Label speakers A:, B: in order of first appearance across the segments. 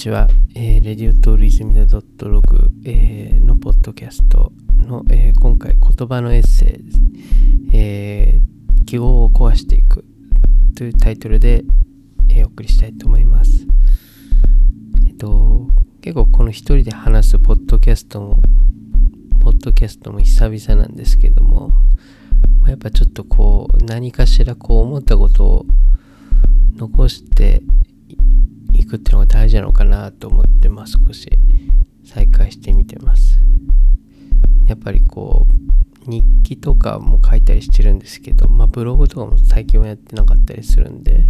A: ちは、えー、レディオトールイズミダドットログ、えー、のポッドキャストの、えー、今回言葉のエッセイ、えー、記号を壊していくというタイトルで、えー、お送りしたいと思います。えっ、と、結構この一人で話すポッドキャストも、ポッドキャストも久々なんですけども、やっぱちょっとこう、何かしらこう思ったことを残してくっていうのが大事なのかなと思ってまあ少し再開してみてます。やっぱりこう日記とかも書いたりしてるんですけどまあブログとかも最近はやってなかったりするんで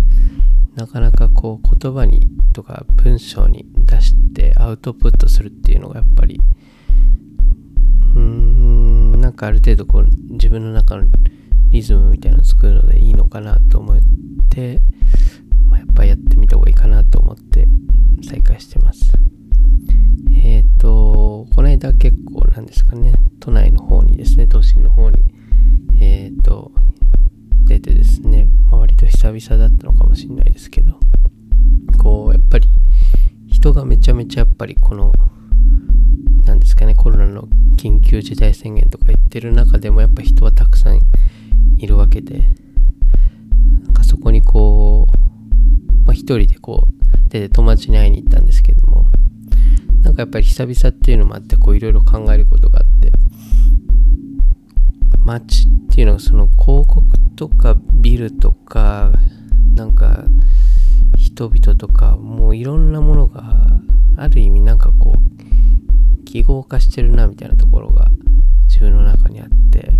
A: なかなかこう言葉にとか文章に出してアウトプットするっていうのがやっぱりうーんなんかある程度こう自分の中のリズムみたいなのを作るのでいいのかなと思ってまあ、やっぱやってみた方がいいかなと思ってんですかね、都内の方にですね、都心の方に、えっ、ー、と、出てですね、周りと久々だったのかもしれないですけど、こう、やっぱり人がめちゃめちゃやっぱりこの、なんですかね、コロナの緊急事態宣言とか言ってる中でもやっぱ人はたくさんいるわけで、なんかそこにこう、まあ、一人でこう出て友達に会いに行ったんですけどもなんかやっぱり久々っていうのもあってこういろいろ考えることがあって街っていうのはその広告とかビルとかなんか人々とかもういろんなものがある意味なんかこう記号化してるなみたいなところが自分の中にあって、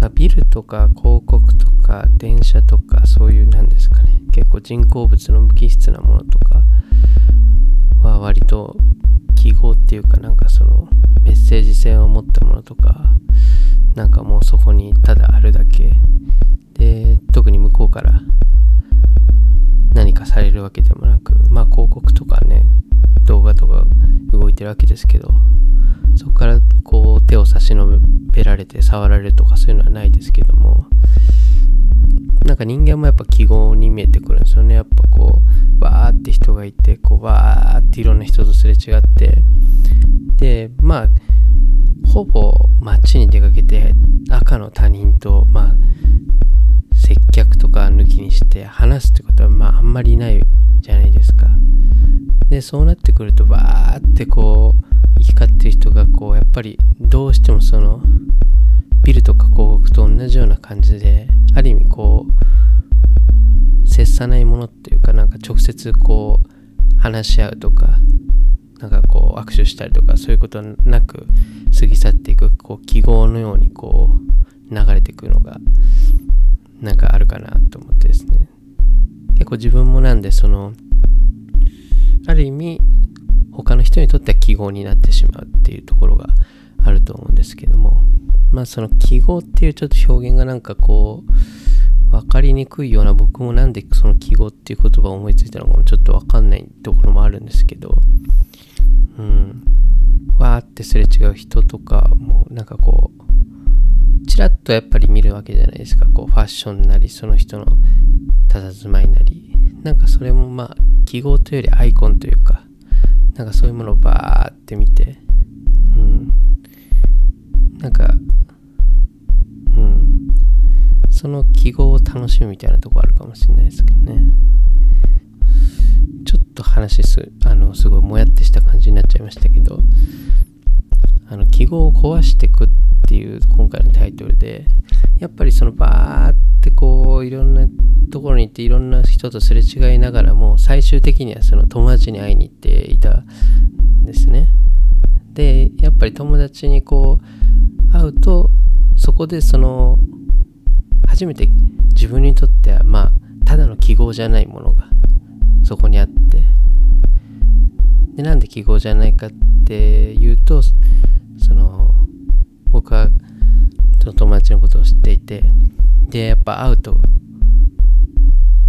A: まあ、ビルとか広告とか電車とかそういうなんですかね。結構人工物の無機質なものとかは割と記号っていうかなんかそのメッセージ性を持ったものとかなんかもうそこにただあるだけ。で特に向こうから何かされるわけでもなくまあ広告とかね動画とか動いてるわけですけどそこからこう手を差し伸べられて触られるとかそういうのはないですけどもなんか人間もやっぱ記号に見えてくるんですよね。やっぱこう、わーって人がいて、こう、わーっていろんな人とすれ違って、で、まあ、ほぼ街に出かけて赤の他人と、まあ、接客とか抜きにして話すってことは、まあ、あんまりないじゃないですか。で、そうなってくると、わーってこう、行き交ってる人が、こう、やっぱりどうしてもその、ビルとか広告と同じような感じで、ある意味こう接さないものっていうかなんか直接こう話し合うとかなんかこう握手したりとかそういうことなく過ぎ去っていくこう記号のようにこう流れていくのがなんかあるかなと思ってですね。結構自分もなんでそのある意味他の人にとっては記号になってしまうっていうところがあると思うんですけどもまあその記号っていうちょっと表現がなんかこう分かりにくいような僕もなんでその記号っていう言葉を思いついたのかもちょっと分かんないところもあるんですけどうん。わーってすれ違う人とかもなんかこうちらっとやっぱり見るわけじゃないですか。こうファッションなりその人の佇まいなり。なんかそれもまあ記号というよりアイコンというかなんかそういうものをバーって見てうん。なんかうん。その記号を楽しむみたいなとこあるかもしれないですけどね。ちょっと話す、あの、すごいもやってした感じになっちゃいましたけど、あの、記号を壊していくっていう今回のタイトルで、やっぱりそのバーってこう、いろんなところに行っていろんな人とすれ違いながらも、最終的にはその友達に会いに行っていたんですね。で、やっぱり友達にこう、会うと、そこでその初めて自分にとってはまあただの記号じゃないものがそこにあってでなんで記号じゃないかっていうとその僕はその友達のことを知っていてでやっぱ会うと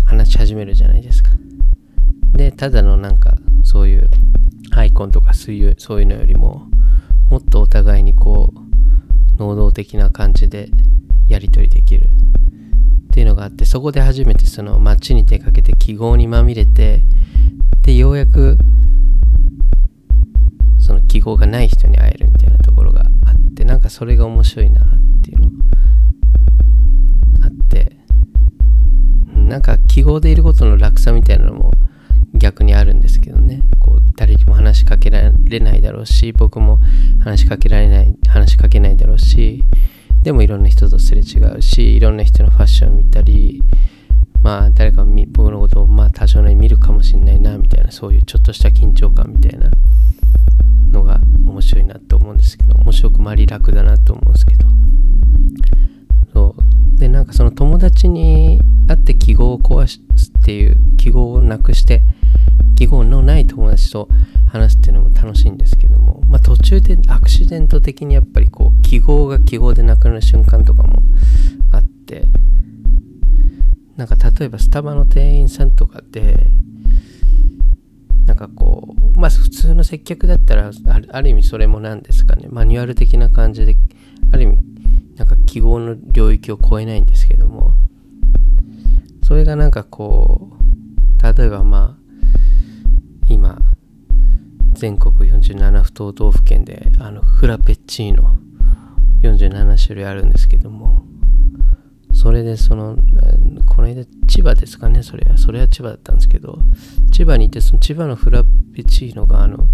A: 話し始めるじゃないですか。でただのなんかそういうアイコンとかそういうそういうのよりももっとお互いにこう能動的な感じでやり取りできる。っていうのがあってそこで初めてその街に出かけて記号にまみれてでようやく記号がない人に会えるみたいなところがあってなんかそれが面白いなっていうのあってなんか記号でいることの楽さみたいなのも逆にあるんですけどね。こう誰にも話しかけられないだろうし僕も話しかけられない話しかけないだろうしでもいろんな人とすれ違うしいろんな人のファッションを見たりまあ誰か僕のことをまあ多少なり見るかもしれないなみたいなそういうちょっとした緊張感みたいなのが面白いなと思うんですけど面白くまり楽だなと思うんですけど。そう。でなんかその友達に会って記号を壊すっていう記号をなくして記号のない友達と話すっていうのも楽しいんですけども、まあ、途中でアクシデント的にやっぱりこう記号が記号でなくなる瞬間とかもあってなんか例えばスタバの店員さんとかでかこうまあ普通の接客だったらある意味それも何ですかね。マニュアル的な感じである意味なんか記号の領域を超えないんですけども。それがなんかこう例えばまあ今全国47不等道府県であのフラペチーノ47種類あるんですけども。それでそのこの間千葉ですかねそれはそれは千葉だったんですけど千葉に行ってその千葉のフラペチーノがあの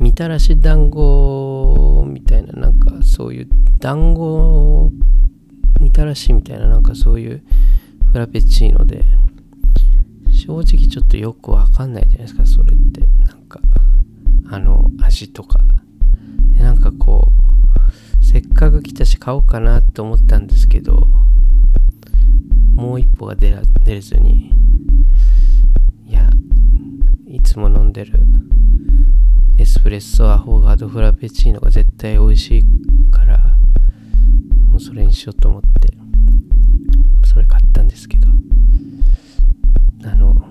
A: みたらし団子みたいななんかそういう団子みたらしみたいななんかそういうフラペチーノで正直ちょっとよくわかんないじゃないですかそれって。なんかあの味とか。なんかこうせっかく来たし買おうかなって思ったんですけどもう一歩が出出ずにいやいつも飲んでるエスプレッソアフォガードフラペチーノが絶対美味しいからもうそれにしようと思ってそれ買ったんですけどあの、ま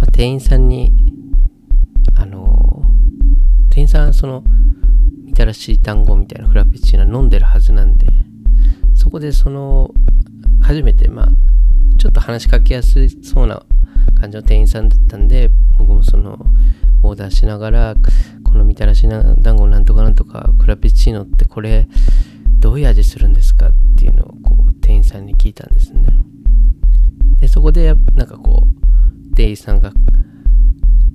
A: あ、店員さんにあの店員さんそのみたらしい団子みたいなフラペチーノ飲んでるはずなんでそこでその初めてまあちょっと話しかけやすそうな感じの店員さんだったんで僕もそのオーダーしながらこのみたらし団子なんとかなんとかフラペチーノってこれどういう味するんですか？っていうのをこう店員さんに聞いたんですね。でそこでなんかこう店員さんが、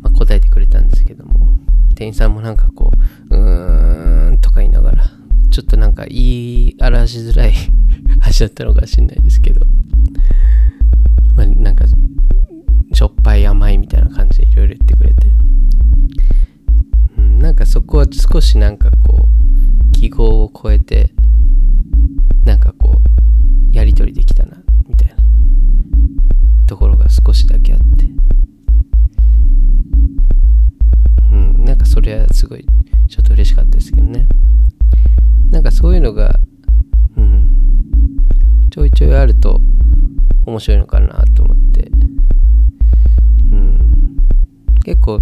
A: まあ、答えてくれたんですけども店員さんもなんかこううーんとか言いながらちょっとなんか言い表しづらい味だったのかもしれないですけど、まあ、なんかしょっぱい甘いみたいな感じでいろいろ言ってくれて、うん、なんかそこは少しなんかこう記号を超えてなんかこうやり取りできたなみたいな。ところが少しだけあって。うんなんかそれはすごいちょっと嬉しかったですけどね。なんかそういうのがちょいあると面白いのかなと思って。うん。結構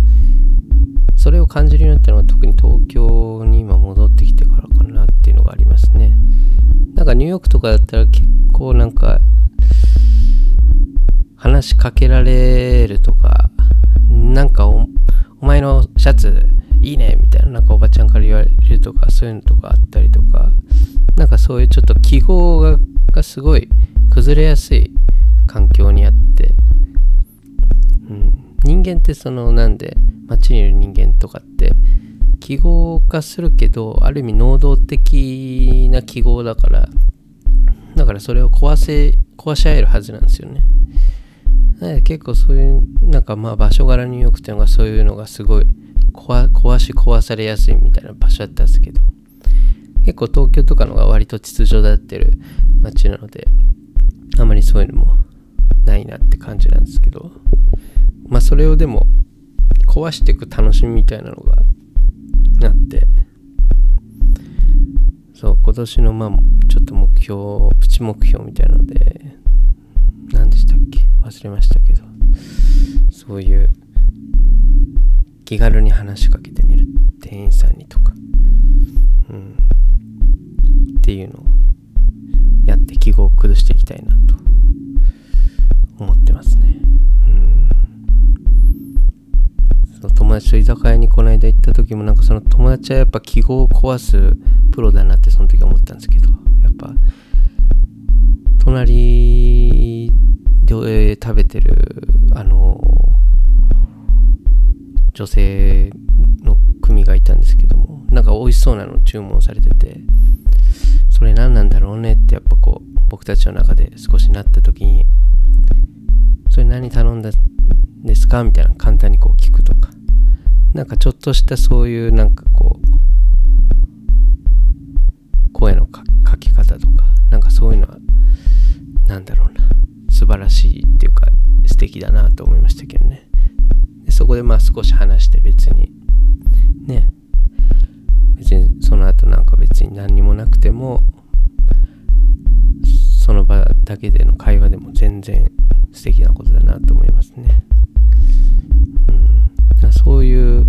A: それを感じるようになったのは特に東京に今戻ってきてからかなっていうのがありますね。なんかニューヨークとかだったら結構なんか話しかけられるとかなんかお前のシャツいいねみたいななんかおばちゃんから言われるとかそういうのとかあったりとかなんかそういうちょっと記号ががすごい崩れやすい環境にあって、うん、人間ってそのなんで街にいる人間とかって記号化するけどある意味能動的な記号だからだからそれを壊せ壊し合えるはずなんですよね。結構そういうなんかまあ場所柄によくてのがそういうのがすごい壊し壊されやすいみたいな場所だったんですけど。結構東京とかのが割と秩序立ってる街なのであまりそういうのもないなって感じなんですけどまあそれをでも壊していく楽しみみたいなのがあってそう今年のまあちょっと目標プチ目標みたいなので何でしたっけ？忘れましたけどそういう気軽に話しかけてみる。店員さんにとか、うん、っていうのをやって記号を崩していきたいなと思ってますね。うんその友達と居酒屋にこの間行った時もなんかその友達はやっぱ記号を壊すプロだなってその時思ったんですけどやっぱ隣で食べてるあの女性のがいたんですけどもなんか美味しそうなの注文されててそれ何なんだろうねってやっぱこう僕たちの中で少しなった時にそれ何頼んだんですかみたいな簡単にこう聞くとかなんかちょっとしたそういうなんかこう声のかけ方とかなんかそういうのはなんだろうな素晴らしいっていうか素敵だなと思いましたけどね。でそこでまあ少し話して別にね別にその後なんか別に何にもなくてもその場だけでの会話でも全然素敵なことだなと思いますね。うん、そういう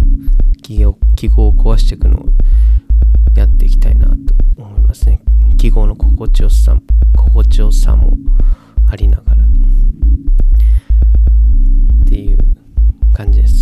A: 記号記号を壊していくのをやっていきたいなと思いますね。記号の心地よさ心地よさもありながらっていう感じです。